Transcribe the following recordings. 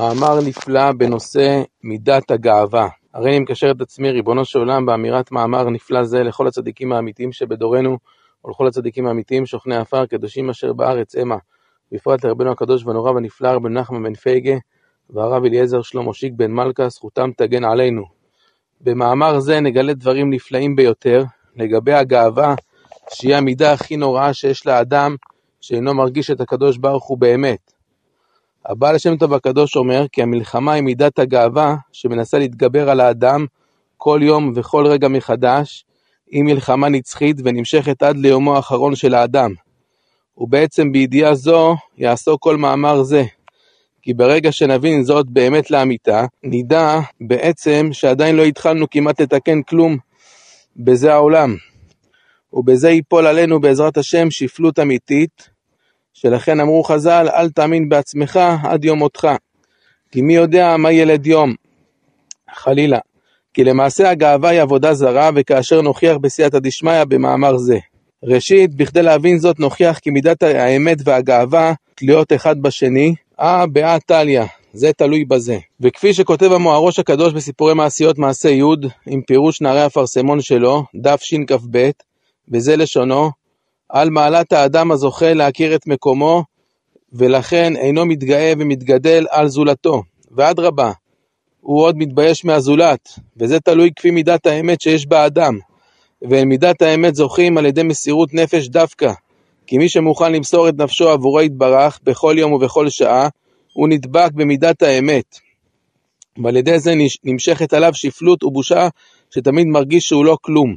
מאמר נפלא בנושא מידת הגאווה. הרי אני מקשר את עצמי, ריבונו של עולם, באמירת מאמר נפלא זה לכל הצדיקים האמיתיים שבדורנו, ולכל הצדיקים האמיתיים שוכני עפר, קדושים אשר בארץ המה, בפרט לרבנו הקדוש והנורא והנפלא, רבן נחמן בן פייגה, והרב אליעזר שלמה שיק בן מלכה, זכותם תגן עלינו. במאמר זה נגלה דברים נפלאים ביותר, לגבי הגאווה, שהיא המידה הכי נוראה שיש לאדם, שאינו מרגיש את הקדוש ברוך הוא באמת. הבעל השם טוב הקדוש אומר כי המלחמה היא מידת הגאווה שמנסה להתגבר על האדם כל יום וכל רגע מחדש, היא מלחמה נצחית ונמשכת עד ליומו האחרון של האדם. ובעצם בידיעה זו יעסוק כל מאמר זה. כי ברגע שנבין זאת באמת לאמיתה, נדע בעצם שעדיין לא התחלנו כמעט לתקן כלום בזה העולם. ובזה ייפול עלינו בעזרת השם שפלות אמיתית, שלכן אמרו חז"ל, אל תאמין בעצמך עד יום מותך, כי מי יודע מה ילד יום, חלילה. כי למעשה הגאווה היא עבודה זרה, וכאשר נוכיח בסייעתא דשמיא במאמר זה. ראשית, בכדי להבין זאת נוכיח כי מידת האמת והגאווה תלויות אחד בשני, אה באה טליה, זה תלוי בזה. וכפי שכותב המוהרוש הקדוש בסיפורי מעשיות מעשה י', עם פירוש נערי אפרסמון שלו, דף שכ"ב, בזה לשונו, על מעלת האדם הזוכה להכיר את מקומו, ולכן אינו מתגאה ומתגדל על זולתו. ואדרבה, הוא עוד מתבייש מהזולת, וזה תלוי כפי מידת האמת שיש באדם. ואל מידת האמת זוכים על ידי מסירות נפש דווקא. כי מי שמוכן למסור את נפשו עבורו יתברך בכל יום ובכל שעה, הוא נדבק במידת האמת. ועל ידי זה נמשכת עליו שפלות ובושה שתמיד מרגיש שהוא לא כלום.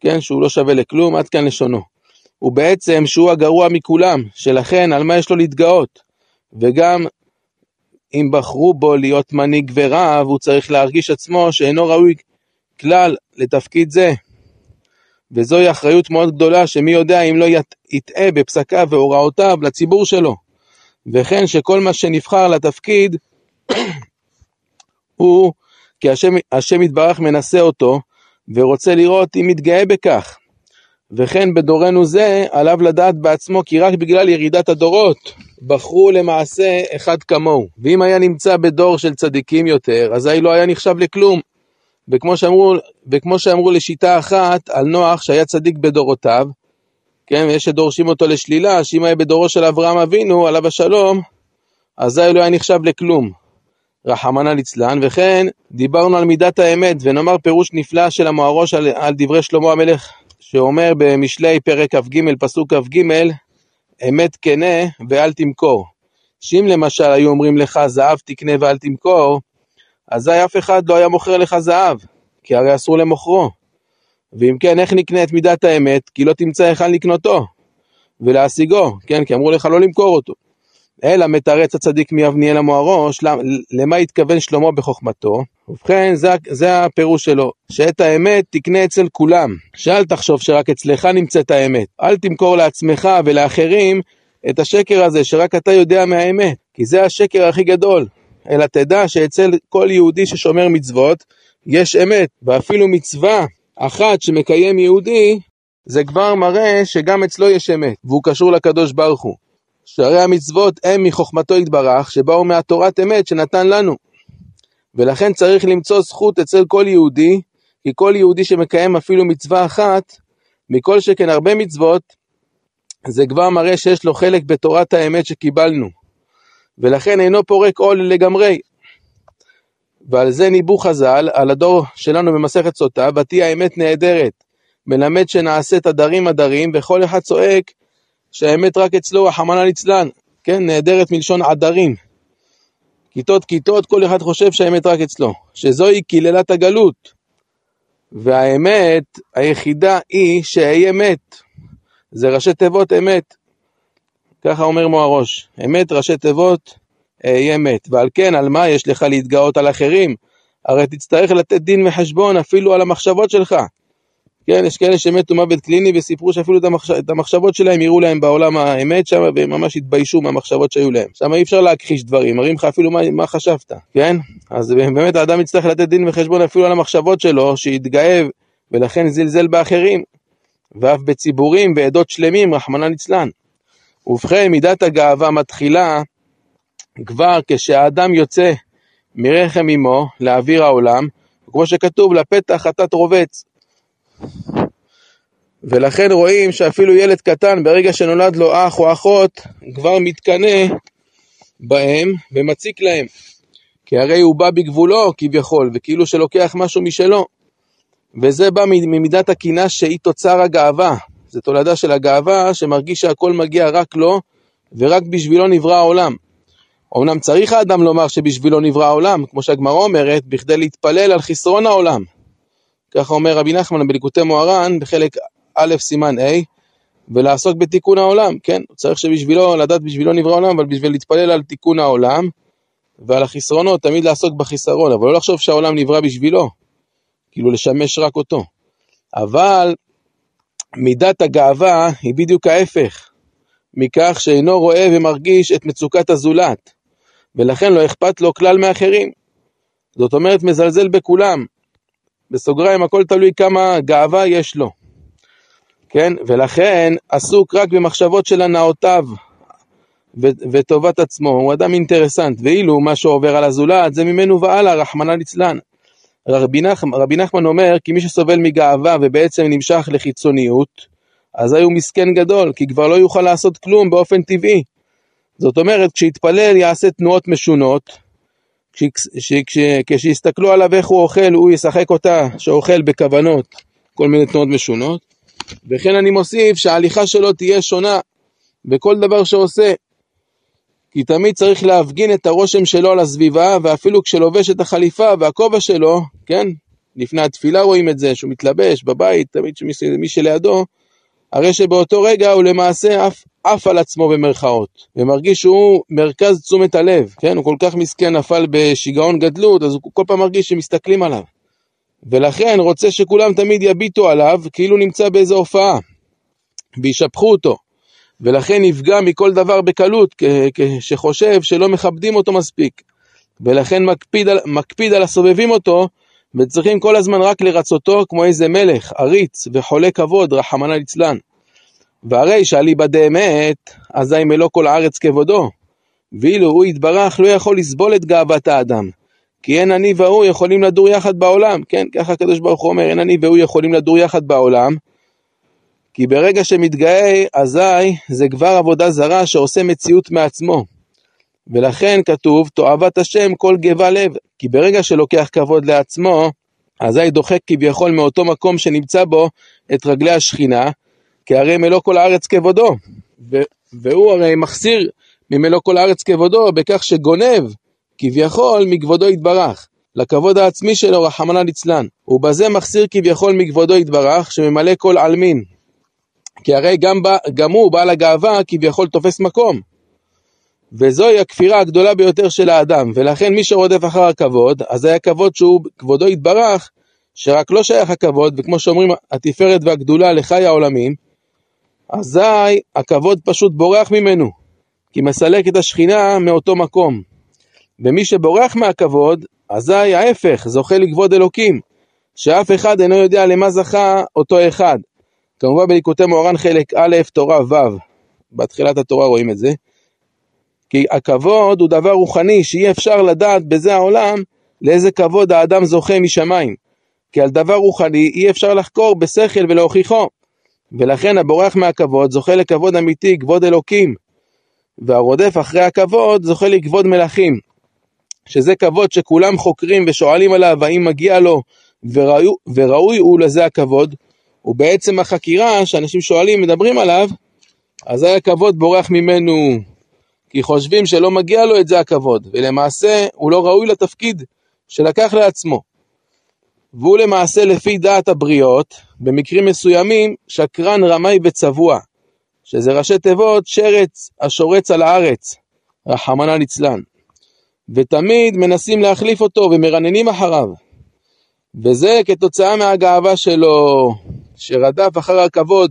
כן, שהוא לא שווה לכלום, עד כאן לשונו. ובעצם שהוא הגרוע מכולם, שלכן על מה יש לו להתגאות? וגם אם בחרו בו להיות מנהיג ורב, הוא צריך להרגיש עצמו שאינו ראוי כלל לתפקיד זה. וזוהי אחריות מאוד גדולה, שמי יודע אם לא יטעה בפסקיו והוראותיו לציבור שלו. וכן שכל מה שנבחר לתפקיד הוא כי השם, השם יתברך מנסה אותו, ורוצה לראות אם מתגאה בכך. וכן בדורנו זה, עליו לדעת בעצמו כי רק בגלל ירידת הדורות בחרו למעשה אחד כמוהו. ואם היה נמצא בדור של צדיקים יותר, אזי לא היה נחשב לכלום. וכמו שאמרו, וכמו שאמרו לשיטה אחת על נוח שהיה צדיק בדורותיו, כן, ויש שדורשים אותו לשלילה, שאם היה בדורו של אברהם אבינו, עליו השלום, אזי לא היה נחשב לכלום. רחמנא ליצלן, וכן דיברנו על מידת האמת, ונאמר פירוש נפלא של המוהרוש על, על דברי שלמה המלך שאומר במשלי פרק כ"ג פסוק כ"ג אמת כנה ואל תמכור. שאם למשל היו אומרים לך זהב תקנה ואל תמכור, אזי אף אחד לא היה מוכר לך זהב, כי הרי אסור למוכרו. ואם כן, איך נקנה את מידת האמת? כי לא תמצא היכן לקנותו ולהשיגו, כן? כי אמרו לך לא למכור אותו. אלא מתרץ הצדיק מאבניאל המוהרוש, למה התכוון שלמה בחוכמתו? ובכן, זה, זה הפירוש שלו, שאת האמת תקנה אצל כולם, שאל תחשוב שרק אצלך נמצאת האמת, אל תמכור לעצמך ולאחרים את השקר הזה שרק אתה יודע מהאמת, כי זה השקר הכי גדול, אלא תדע שאצל כל יהודי ששומר מצוות, יש אמת, ואפילו מצווה אחת שמקיים יהודי, זה כבר מראה שגם אצלו יש אמת, והוא קשור לקדוש ברוך הוא. שהרי המצוות הם מחוכמתו יתברך, שבאו מהתורת אמת שנתן לנו. ולכן צריך למצוא זכות אצל כל יהודי, כי כל יהודי שמקיים אפילו מצווה אחת, מכל שכן הרבה מצוות, זה כבר מראה שיש לו חלק בתורת האמת שקיבלנו. ולכן אינו פורק עול לגמרי. ועל זה ניבאו חז"ל, על הדור שלנו במסכת סוטה, ותהי האמת נהדרת, מלמד שנעשית הדרים הדרים, וכל אחד צועק שהאמת רק אצלו, רחמנא ליצלן, כן, נהדרת מלשון עדרים. כיתות כיתות, כל אחד חושב שהאמת רק אצלו, שזוהי קללת הגלות. והאמת היחידה היא שאהיה מת. זה ראשי תיבות אמת. ככה אומר מוהראש, אמת ראשי תיבות אהיה מת. ועל כן, על מה יש לך להתגאות על אחרים? הרי תצטרך לתת דין וחשבון אפילו על המחשבות שלך. כן, יש כאלה שמתו מוות קליני וסיפרו שאפילו את, המחש... את המחשבות שלהם יראו להם בעולם האמת שם, והם ממש התביישו מהמחשבות שהיו להם. שם אי אפשר להכחיש דברים, מראים לך אפילו מה, מה חשבת, כן? אז באמת האדם יצטרך לתת דין וחשבון אפילו על המחשבות שלו, שיתגאה ולכן זלזל באחרים, ואף בציבורים ועדות שלמים, רחמנא ליצלן. ובכן, מידת הגאווה מתחילה כבר כשהאדם יוצא מרחם אמו לאוויר העולם, כמו שכתוב, לפתח חטאת רובץ. ולכן רואים שאפילו ילד קטן, ברגע שנולד לו אח או אחות, כבר מתקנא בהם ומציק להם. כי הרי הוא בא בגבולו כביכול, וכאילו שלוקח משהו משלו. וזה בא ממידת הקינה שהיא תוצר הגאווה. זה תולדה של הגאווה שמרגיש שהכל מגיע רק לו, ורק בשבילו נברא העולם. אמנם צריך האדם לומר שבשבילו נברא העולם, כמו שהגמרא אומרת, בכדי להתפלל על חסרון העולם. ככה אומר רבי נחמן בליקוטי מוהר"ן, בחלק א' סימן ה', ולעסוק בתיקון העולם, כן? צריך שבשבילו, לדעת בשבילו נברא העולם, אבל בשביל להתפלל על תיקון העולם ועל החסרונות, תמיד לעסוק בחיסרון, אבל לא לחשוב שהעולם נברא בשבילו, כאילו לשמש רק אותו. אבל מידת הגאווה היא בדיוק ההפך מכך שאינו רואה ומרגיש את מצוקת הזולת, ולכן לא אכפת לו כלל מאחרים. זאת אומרת, מזלזל בכולם. בסוגריים, הכל תלוי כמה גאווה יש לו. כן? ולכן עסוק רק במחשבות של הנאותיו וטובת עצמו. הוא אדם אינטרסנט, ואילו מה שעובר על הזולת זה ממנו והלאה, רחמנא ליצלן. רבי, נח, רבי נחמן אומר כי מי שסובל מגאווה ובעצם נמשך לחיצוניות, אזי הוא מסכן גדול, כי כבר לא יוכל לעשות כלום באופן טבעי. זאת אומרת, כשיתפלל יעשה תנועות משונות, כשיסתכלו עליו איך הוא אוכל, הוא ישחק אותה שאוכל בכוונות, כל מיני תנועות משונות. וכן אני מוסיף שההליכה שלו תהיה שונה בכל דבר שעושה. כי תמיד צריך להפגין את הרושם שלו על הסביבה, ואפילו כשלובש את החליפה והכובע שלו, כן? לפני התפילה רואים את זה, שהוא מתלבש בבית, תמיד שמי שלידו, הרי שבאותו רגע הוא למעשה עף, עף על עצמו במרכאות, ומרגיש שהוא מרכז תשומת הלב, כן? הוא כל כך מסכן, נפל בשיגעון גדלות, אז הוא כל פעם מרגיש שמסתכלים עליו. ולכן רוצה שכולם תמיד יביטו עליו כאילו נמצא באיזו הופעה, וישבחו אותו. ולכן נפגע מכל דבר בקלות, שחושב שלא מכבדים אותו מספיק. ולכן מקפיד על, מקפיד על הסובבים אותו, וצריכים כל הזמן רק לרצותו כמו איזה מלך, עריץ וחולה כבוד, רחמנא ליצלן. והרי שאליבא דאמת, אזי מלוא כל הארץ כבודו. ואילו הוא יתברך לא יכול לסבול את גאוות האדם. כי אין אני והוא יכולים לדור יחד בעולם, כן, ככה הקדוש ברוך הוא אומר, אין אני והוא יכולים לדור יחד בעולם, כי ברגע שמתגאה, אזי זה כבר עבודה זרה שעושה מציאות מעצמו. ולכן כתוב, תועבת השם כל גבה לב, כי ברגע שלוקח כבוד לעצמו, אזי דוחק כביכול מאותו מקום שנמצא בו את רגלי השכינה, כי הרי מלוא כל הארץ כבודו. והוא הרי מחסיר ממלוא כל הארץ כבודו בכך שגונב כביכול מכבודו יתברך. לכבוד העצמי שלו רחמנא ליצלן, ובזה מחסיר כביכול מכבודו יתברך, שממלא כל עלמין. כי הרי גם, בא, גם הוא, בעל הגאווה, כביכול תופס מקום. וזוהי הכפירה הגדולה ביותר של האדם, ולכן מי שרודף אחר הכבוד, אז זה הכבוד שהוא, כבודו יתברך, שרק לא שייך הכבוד, וכמו שאומרים, התפארת והגדולה לחי העולמים, אזי הכבוד פשוט בורח ממנו, כי מסלק את השכינה מאותו מקום. ומי שבורח מהכבוד, אזי ההפך, זוכה לכבוד אלוקים, שאף אחד אינו יודע למה זכה אותו אחד. כמובן בליקוטי מוהר"ן חלק א', תורה ו', בתחילת התורה רואים את זה. כי הכבוד הוא דבר רוחני שאי אפשר לדעת בזה העולם לאיזה כבוד האדם זוכה משמיים. כי על דבר רוחני אי אפשר לחקור בשכל ולהוכיחו. ולכן הבורח מהכבוד זוכה לכבוד אמיתי, כבוד אלוקים. והרודף אחרי הכבוד זוכה לכבוד מלכים. שזה כבוד שכולם חוקרים ושואלים עליו האם מגיע לו וראוי, וראוי הוא לזה הכבוד, ובעצם החקירה שאנשים שואלים, מדברים עליו, אז היה כבוד בורח ממנו, כי חושבים שלא מגיע לו את זה הכבוד, ולמעשה הוא לא ראוי לתפקיד שלקח לעצמו. והוא למעשה לפי דעת הבריות, במקרים מסוימים, שקרן, רמאי וצבוע, שזה ראשי תיבות שרץ השורץ על הארץ, רחמנא ליצלן. ותמיד מנסים להחליף אותו ומרננים אחריו. וזה כתוצאה מהגאווה שלו, שרדף אחר הכבוד,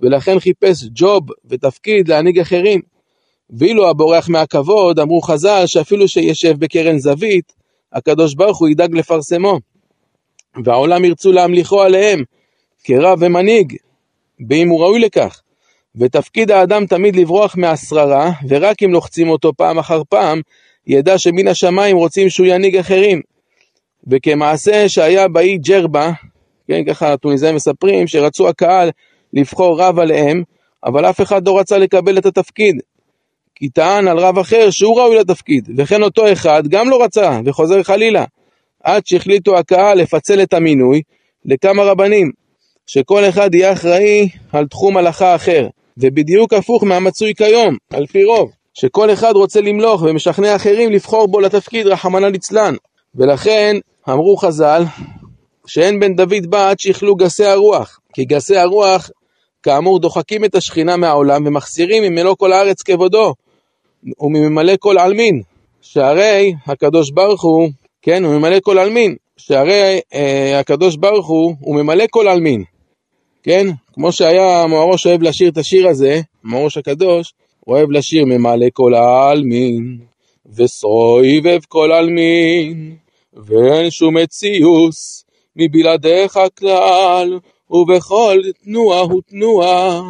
ולכן חיפש ג'וב ותפקיד להנהיג אחרים. ואילו הבורח מהכבוד, אמרו חז"ל שאפילו שישב בקרן זווית, הקדוש ברוך הוא ידאג לפרסמו. והעולם ירצו להמליכו עליהם כרב ומנהיג, באם הוא ראוי לכך. ותפקיד האדם תמיד לברוח מהשררה, ורק אם לוחצים אותו פעם אחר פעם, ידע שמן השמיים רוצים שהוא ינהיג אחרים. וכמעשה שהיה באי ג'רבה, כן, ככה הטוניסאים מספרים, שרצו הקהל לבחור רב עליהם, אבל אף אחד לא רצה לקבל את התפקיד. כי טען על רב אחר שהוא ראוי לתפקיד, וכן אותו אחד גם לא רצה, וחוזר חלילה. עד שהחליטו הקהל לפצל את המינוי לכמה רבנים, שכל אחד יהיה אחראי על תחום הלכה אחר, ובדיוק הפוך מהמצוי כיום, על פי רוב, שכל אחד רוצה למלוך ומשכנע אחרים לבחור בו לתפקיד רחמנא ליצלן. ולכן אמרו חז"ל, שאין בן דוד בא עד שיכלו גסי הרוח, כי גסי הרוח כאמור דוחקים את השכינה מהעולם ומחסירים ממלוא כל הארץ כבודו וממלא כל עלמין, שהרי הקדוש ברוך הוא, כן, הוא ממלא כל עלמין, שהרי אה, הקדוש ברוך הוא, הוא ממלא כל עלמין, כן, כמו שהיה המוארוש אוהב לשיר את השיר הזה, המוארוש הקדוש, הוא אוהב לשיר ממלא כל העלמין, וסויבב כל עלמין, ואין שום מציוס מבלעדיך כלל, ובכל תנועה ותנועה,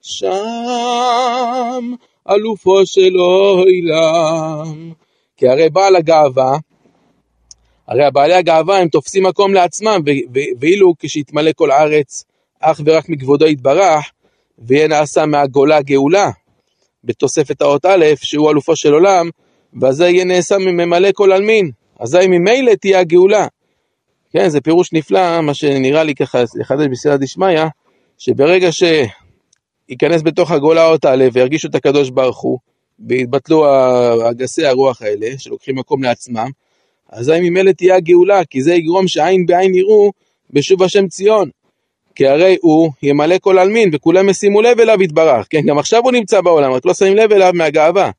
שם אלופו של עולם. כי הרי בעל הגאווה, הרי בעלי הגאווה הם תופסים מקום לעצמם, ואילו כשיתמלא כל הארץ אך ורק מכבודו יתברך, ויהיה נעשה מהגולה גאולה, בתוספת האות א', שהוא אלופו של עולם, ואזי יהיה נעשה ממלא כל עלמין, אזי ממילא תהיה הגאולה. כן, זה פירוש נפלא, מה שנראה לי ככה לחדש בסייעתא דשמיא, שברגע שייכנס בתוך הגולה אות א' וירגישו את הקדוש ברוך הוא, ויתבטלו הגסי הרוח האלה, שלוקחים מקום לעצמם, אזי ממילא תהיה הגאולה, כי זה יגרום שעין בעין יראו בשוב השם ציון. כי הרי הוא ימלא כל עלמין, וכולם ישימו לב אליו יתברך. כן, גם עכשיו הוא נמצא בעולם, רק לא שמים לב אליו מהגאווה.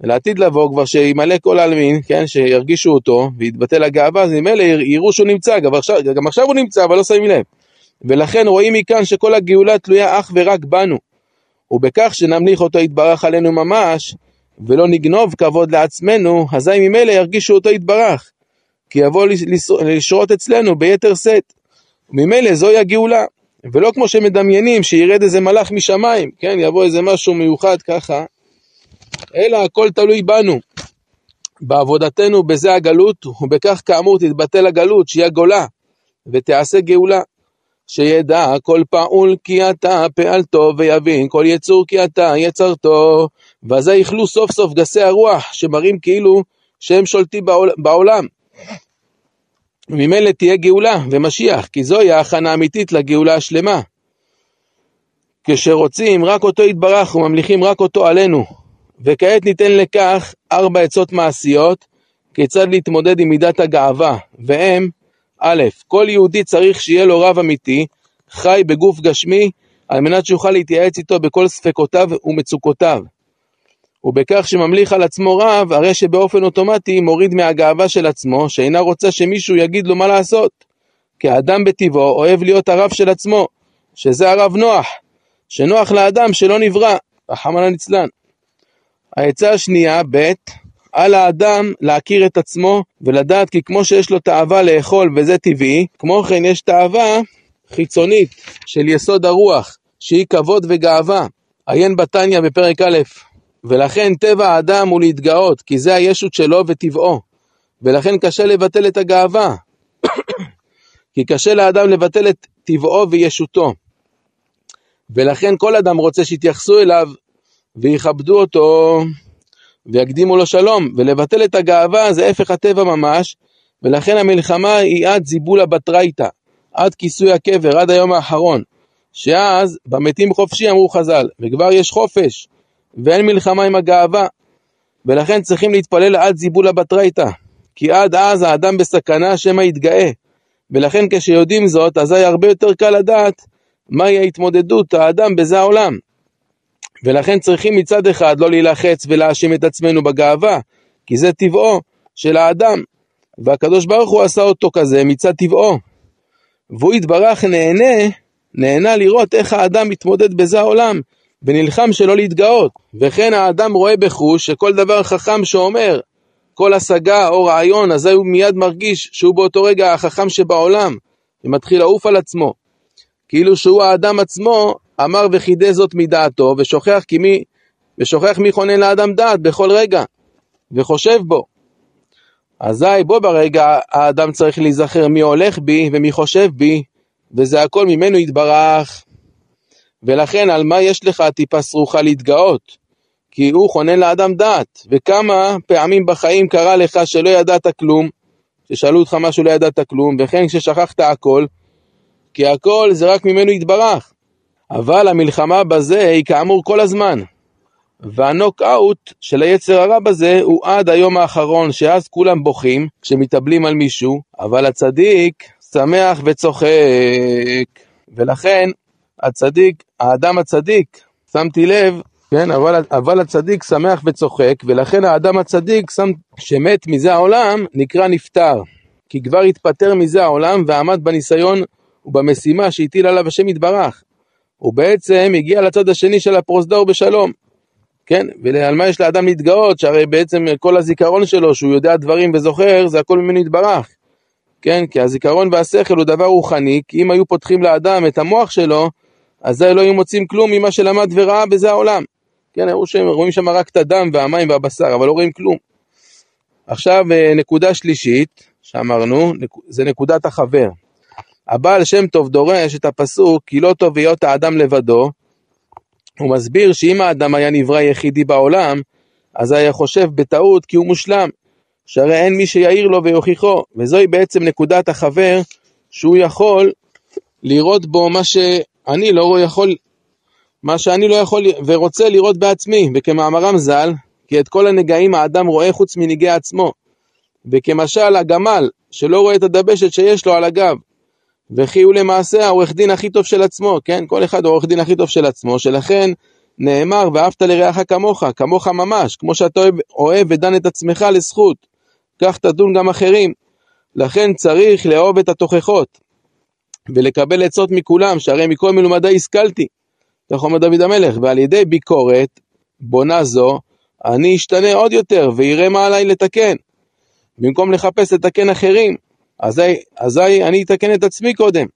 ולעתיד לבוא כבר שימלא כל עלמין, כן, שירגישו אותו, ויתבטל הגאווה, אז ממילא יראו שהוא נמצא, גם עכשיו, גם עכשיו הוא נמצא, אבל לא שמים לב. ולכן רואים מכאן שכל הגאולה תלויה אך ורק בנו. ובכך שנמליך אותו יתברך עלינו ממש, ולא נגנוב כבוד לעצמנו, אזי ממילא ירגישו אותו יתברך. כי יבוא לשרות אצלנו ביתר שאת. ממילא זוהי הגאולה. ולא כמו שמדמיינים שירד איזה מלאך משמיים, כן, יבוא איזה משהו מיוחד ככה, אלא הכל תלוי בנו. בעבודתנו בזה הגלות, ובכך כאמור תתבטל הגלות, שהיא הגולה, ותעשה גאולה. שידע כל פעול כי אתה פעלתו, ויבין כל יצור כי אתה יצרתו. ואז יכלו סוף סוף גסי הרוח, שמראים כאילו שהם שולטים בעולם. וממילא תהיה גאולה ומשיח, כי זוהי ההכנה האמיתית לגאולה השלמה. כשרוצים רק אותו יתברך וממליכים רק אותו עלינו. וכעת ניתן לכך ארבע עצות מעשיות כיצד להתמודד עם מידת הגאווה, והם א', כל יהודי צריך שיהיה לו רב אמיתי, חי בגוף גשמי, על מנת שיוכל להתייעץ איתו בכל ספקותיו ומצוקותיו. ובכך שממליך על עצמו רב, הרי שבאופן אוטומטי מוריד מהגאווה של עצמו, שאינה רוצה שמישהו יגיד לו מה לעשות. כי האדם בטבעו אוהב להיות הרב של עצמו, שזה הרב נוח, שנוח לאדם שלא נברא, רחמנא ליצלן. העצה השנייה, ב', על האדם להכיר את עצמו ולדעת כי כמו שיש לו תאווה לאכול וזה טבעי, כמו כן יש תאווה חיצונית של יסוד הרוח, שהיא כבוד וגאווה. עיין בתניא בפרק א', ולכן טבע האדם הוא להתגאות, כי זה הישות שלו וטבעו, ולכן קשה לבטל את הגאווה, כי קשה לאדם לבטל את טבעו וישותו. ולכן כל אדם רוצה שיתייחסו אליו ויכבדו אותו ויקדימו לו שלום, ולבטל את הגאווה זה הפך הטבע ממש, ולכן המלחמה היא עד זיבולה בתרייתא, עד כיסוי הקבר, עד היום האחרון, שאז במתים חופשי אמרו חז"ל, וכבר יש חופש, ואין מלחמה עם הגאווה, ולכן צריכים להתפלל עד זיבולה בתרייתא, כי עד אז האדם בסכנה שמא יתגאה, ולכן כשיודעים זאת, אזי הרבה יותר קל לדעת מהי ההתמודדות האדם בזה העולם. ולכן צריכים מצד אחד לא להילחץ ולהאשים את עצמנו בגאווה, כי זה טבעו של האדם, והקדוש ברוך הוא עשה אותו כזה מצד טבעו. והוא יתברך נהנה, נהנה לראות איך האדם מתמודד בזה העולם, ונלחם שלא להתגאות. וכן האדם רואה בחוש שכל דבר חכם שאומר, כל השגה או רעיון, אזי הוא מיד מרגיש שהוא באותו רגע החכם שבעולם, ומתחיל לעוף על עצמו. כאילו שהוא האדם עצמו אמר וחידה זאת מדעתו, ושוכח, כי מי, ושוכח מי חונן לאדם דעת בכל רגע, וחושב בו. אזי בו ברגע האדם צריך להיזכר מי הולך בי ומי חושב בי, וזה הכל ממנו יתברך. ולכן על מה יש לך טיפה סרוחה להתגאות? כי הוא חונן לאדם דעת, וכמה פעמים בחיים קרה לך שלא ידעת כלום, ששאלו אותך משהו לא ידעת כלום, וכן כששכחת הכל, כי הכל זה רק ממנו יתברך. אבל המלחמה בזה היא כאמור כל הזמן. והנוק-אאוט של היצר הרע בזה הוא עד היום האחרון, שאז כולם בוכים כשמתאבלים על מישהו, אבל הצדיק שמח וצוחק. ולכן הצדיק, האדם הצדיק, שמתי לב, כן, אבל, אבל הצדיק שמח וצוחק, ולכן האדם הצדיק שם, שמת מזה העולם נקרא נפטר. כי כבר התפטר מזה העולם ועמד בניסיון ובמשימה שהטיל עליו השם יתברך. הוא בעצם הגיע לצד השני של הפרוזדור בשלום. כן, ועל מה יש לאדם להתגאות? שהרי בעצם כל הזיכרון שלו, שהוא יודע דברים וזוכר, זה הכל ממנו יתברך. כן, כי הזיכרון והשכל הוא דבר רוחני, כי אם היו פותחים לאדם את המוח שלו, אזי לא היו מוצאים כלום ממה שלמד וראה בזה העולם. כן, רואים שם רק את הדם והמים והבשר, אבל לא רואים כלום. עכשיו אה, נקודה שלישית, שאמרנו, זה נקודת החבר. הבעל שם טוב דורש את הפסוק כי לא טוב היות האדם לבדו, הוא מסביר שאם האדם היה נברא יחידי בעולם, אז היה חושב בטעות כי הוא מושלם, שהרי אין מי שיעיר לו ויוכיחו, וזוהי בעצם נקודת החבר שהוא יכול לראות בו מה שאני לא יכול, מה שאני לא יכול ורוצה לראות בעצמי, וכמאמרם ז"ל, כי את כל הנגעים האדם רואה חוץ מנגעי עצמו, וכמשל הגמל שלא רואה את הדבשת שיש לו על הגב, וכי הוא למעשה העורך דין הכי טוב של עצמו, כן? כל אחד הוא העורך דין הכי טוב של עצמו, שלכן נאמר ואהבת לרעך כמוך, כמוך ממש, כמו שאתה אוהב, אוהב ודן את עצמך לזכות, כך תדון גם אחרים. לכן צריך לאהוב את התוכחות, ולקבל עצות מכולם, שהרי מכל מלומדי השכלתי. כך אומר דוד המלך, ועל ידי ביקורת בונה זו, אני אשתנה עוד יותר, ויראה מה עליי לתקן. במקום לחפש לתקן אחרים, אזי, אזי אני אתקן את עצמי קודם.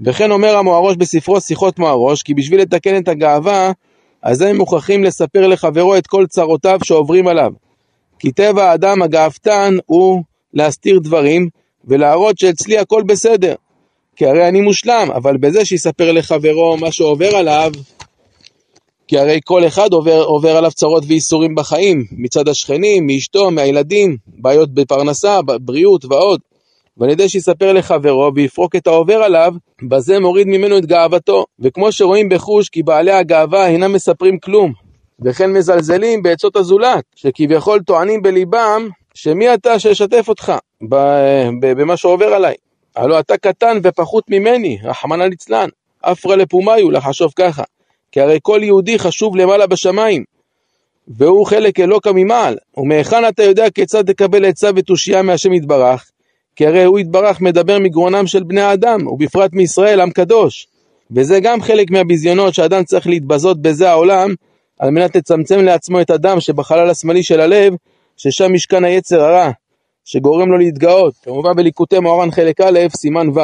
וכן אומר המוהרוש בספרו שיחות מוהרוש, כי בשביל לתקן את הגאווה, אזי מוכרחים לספר לחברו את כל צרותיו שעוברים עליו. כי טבע האדם הגאוותן הוא להסתיר דברים, ולהראות שאצלי הכל בסדר. כי הרי אני מושלם, אבל בזה שיספר לחברו מה שעובר עליו, כי הרי כל אחד עובר, עובר עליו צרות וייסורים בחיים, מצד השכנים, מאשתו, מהילדים, בעיות בפרנסה, בריאות ועוד. ועל ידי שיספר לחברו ויפרוק את העובר עליו, בזה מוריד ממנו את גאוותו. וכמו שרואים בחוש כי בעלי הגאווה אינם מספרים כלום, וכן מזלזלים בעצות הזולת, שכביכול טוענים בליבם שמי אתה שאשתף אותך במה שעובר עליי. הלא אתה קטן ופחות ממני, רחמנא ליצלן. אפרא לפומיו לחשוב ככה. כי הרי כל יהודי חשוב למעלה בשמיים, והוא חלק אלוקא ממעל. ומהיכן אתה יודע כיצד תקבל עצה ותושייה מהשם יתברך? כי הרי הוא יתברך מדבר מגרונם של בני האדם, ובפרט מישראל עם קדוש. וזה גם חלק מהביזיונות שאדם צריך להתבזות בזה העולם, על מנת לצמצם לעצמו את הדם שבחלל השמאלי של הלב, ששם משכן היצר הרע, שגורם לו להתגאות, כמובן בליקוטי מוהר"ן חלק א', סימן ו'.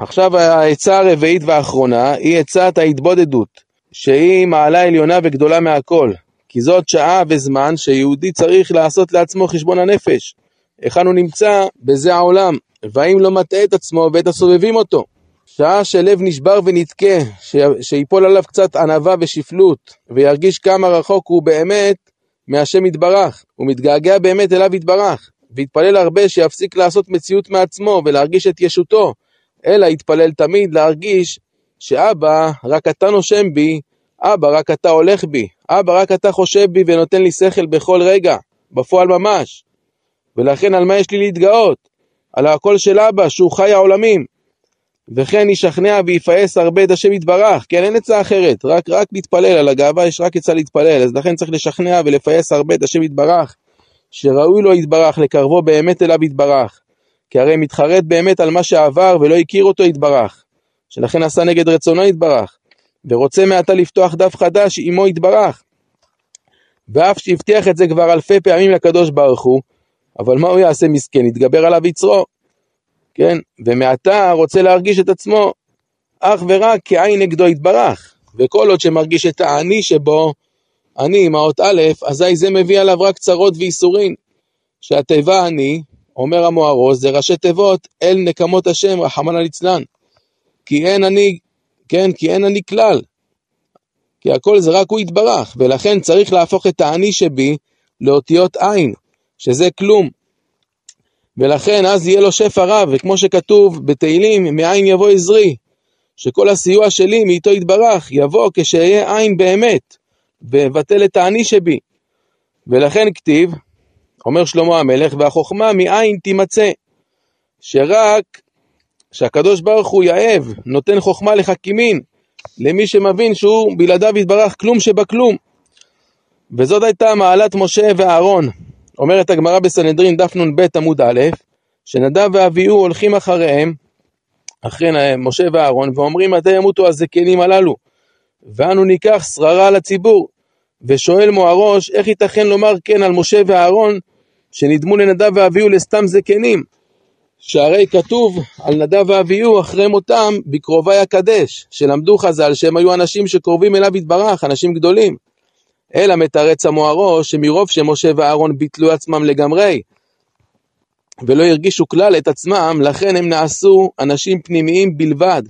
עכשיו העצה הרביעית והאחרונה היא עצת ההתבודדות, שהיא מעלה עליונה וגדולה מהכל, כי זאת שעה וזמן שיהודי צריך לעשות לעצמו חשבון הנפש. היכן הוא נמצא בזה העולם, והאם לא מטעה את עצמו ואת הסובבים אותו. שעה שלב נשבר ונתקה, שיפול עליו קצת ענווה ושפלות, וירגיש כמה רחוק הוא באמת מהשם יתברך, הוא מתגעגע באמת אליו יתברך, ויתפלל הרבה שיפסיק לעשות מציאות מעצמו ולהרגיש את ישותו, אלא יתפלל תמיד להרגיש שאבא, רק אתה נושם בי, אבא, רק אתה הולך בי, אבא, רק אתה חושב בי ונותן לי שכל בכל רגע, בפועל ממש. ולכן על מה יש לי להתגאות? על הקול של אבא, שהוא חי העולמים. וכן ישכנע ויפעס הרבה את השם יתברך, כן אין עצה אחרת, רק, רק להתפלל, על הגאווה יש רק עצה להתפלל, אז לכן צריך לשכנע ולפעס הרבה את השם יתברך, שראוי לו יתברך, לקרבו באמת אליו יתברך, כי הרי מתחרט באמת על מה שעבר ולא הכיר אותו יתברך, שלכן עשה נגד רצונו יתברך, ורוצה מעתה לפתוח דף חדש עמו יתברך. ואף שהבטיח את זה כבר אלפי פעמים לקדוש ברוך הוא, אבל מה הוא יעשה מסכן? יתגבר עליו יצרו, כן? ומעתה רוצה להרגיש את עצמו אך ורק כעין נגדו יתברך. וכל עוד שמרגיש את האני שבו, אני עם האות א', אזי זה מביא עליו רק צרות וייסורים. שהתיבה אני, אומר המוארוס, זה ראשי תיבות אל נקמות השם, רחמנא ליצלן. כי אין אני, כן, כי אין אני כלל. כי הכל זה רק הוא יתברך, ולכן צריך להפוך את האני שבי לאותיות עין, שזה כלום. ולכן אז יהיה לו שפע רב, וכמו שכתוב בתהילים, מאין יבוא עזרי, שכל הסיוע שלי מאיתו יתברך יבוא כשאהיה עין באמת, ואבטל את האני שבי. ולכן כתיב, אומר שלמה המלך, והחוכמה מאין תימצא, שרק שהקדוש ברוך הוא יאב, נותן חוכמה לחכימין, למי שמבין שהוא בלעדיו יתברך כלום שבכלום. וזאת הייתה מעלת משה ואהרון. אומרת הגמרא בסנהדרין דף נ"ב עמוד א', שנדב ואביהו הולכים אחריהם, אחרי משה ואהרון, ואומרים מתי ימותו הזקנים הללו, ואנו ניקח שררה לציבור. ושואל מוהראש, איך ייתכן לומר כן על משה ואהרון, שנדמו לנדב ואביהו לסתם זקנים? שהרי כתוב על נדב ואביהו אחרי מותם בקרובי הקדש, שלמדו חז"ל שהם היו אנשים שקרובים אליו יתברך, אנשים גדולים. אלא מתרץ המוהרו שמרוב שמשה ואהרון ביטלו עצמם לגמרי, ולא הרגישו כלל את עצמם, לכן הם נעשו אנשים פנימיים בלבד,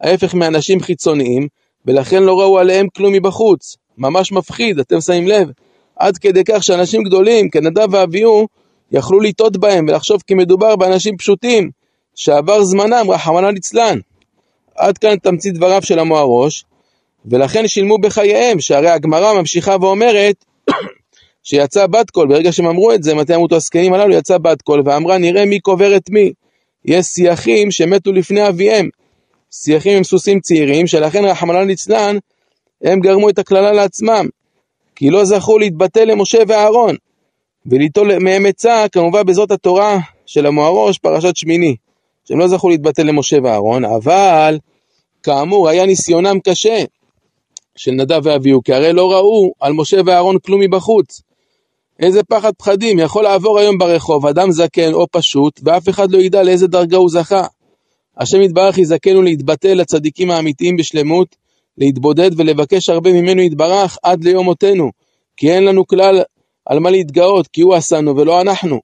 ההפך מאנשים חיצוניים, ולכן לא ראו עליהם כלום מבחוץ. ממש מפחיד, אתם שמים לב? עד כדי כך שאנשים גדולים, כנדב ואביהו, יכלו לטעות בהם ולחשוב כי מדובר באנשים פשוטים, שעבר זמנם, רחמנא ליצלן. עד כאן תמצית דבריו של המוהרוש, ולכן שילמו בחייהם, שהרי הגמרא ממשיכה ואומרת שיצא בת קול, ברגע שהם אמרו את זה, מתי אמרו הזקנים הללו, יצא בת קול, ואמרה נראה מי קובר את מי. יש סייחים שמתו לפני אביהם. סייחים הם סוסים צעירים, שלכן רחמנא ליצלן, הם גרמו את הקללה לעצמם. כי לא זכו להתבטל למשה ואהרון. וליטול מהם עצה, כמובן בזאת התורה של המוהרא"ש, פרשת שמיני, שהם לא זכו להתבטל למשה ואהרון, אבל כאמור היה ניסיונם קשה של נדב ואביהו, כי הרי לא ראו על משה ואהרון כלום מבחוץ. איזה פחד פחדים, יכול לעבור היום ברחוב אדם זקן או פשוט, ואף אחד לא ידע לאיזה דרגה הוא זכה. השם יתברך יזכנו להתבטל לצדיקים האמיתיים בשלמות, להתבודד ולבקש הרבה ממנו יתברך עד ליום מותנו, כי אין לנו כלל על מה להתגאות, כי הוא עשנו ולא אנחנו.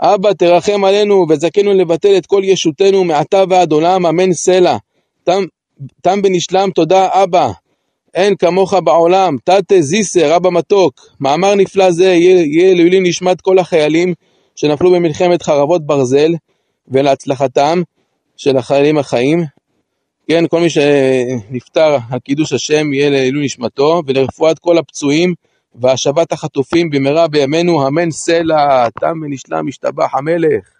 אבא, תרחם עלינו וזכנו לבטל את כל ישותנו מעתה ועד עולם, אמן סלע. תם, תם ונשלם, תודה אבא. אין כמוך בעולם, תתה זיסר, אבא מתוק. מאמר נפלא זה יהיה לעילוי נשמת כל החיילים שנפלו במלחמת חרבות ברזל, ולהצלחתם של החיילים החיים. כן, כל מי שנפטר על קידוש השם יהיה לעילוי נשמתו, ולרפואת כל הפצועים. והשבת החטופים במהרה בימינו, אמן סלע, תם ונשלם, משתבח המלך.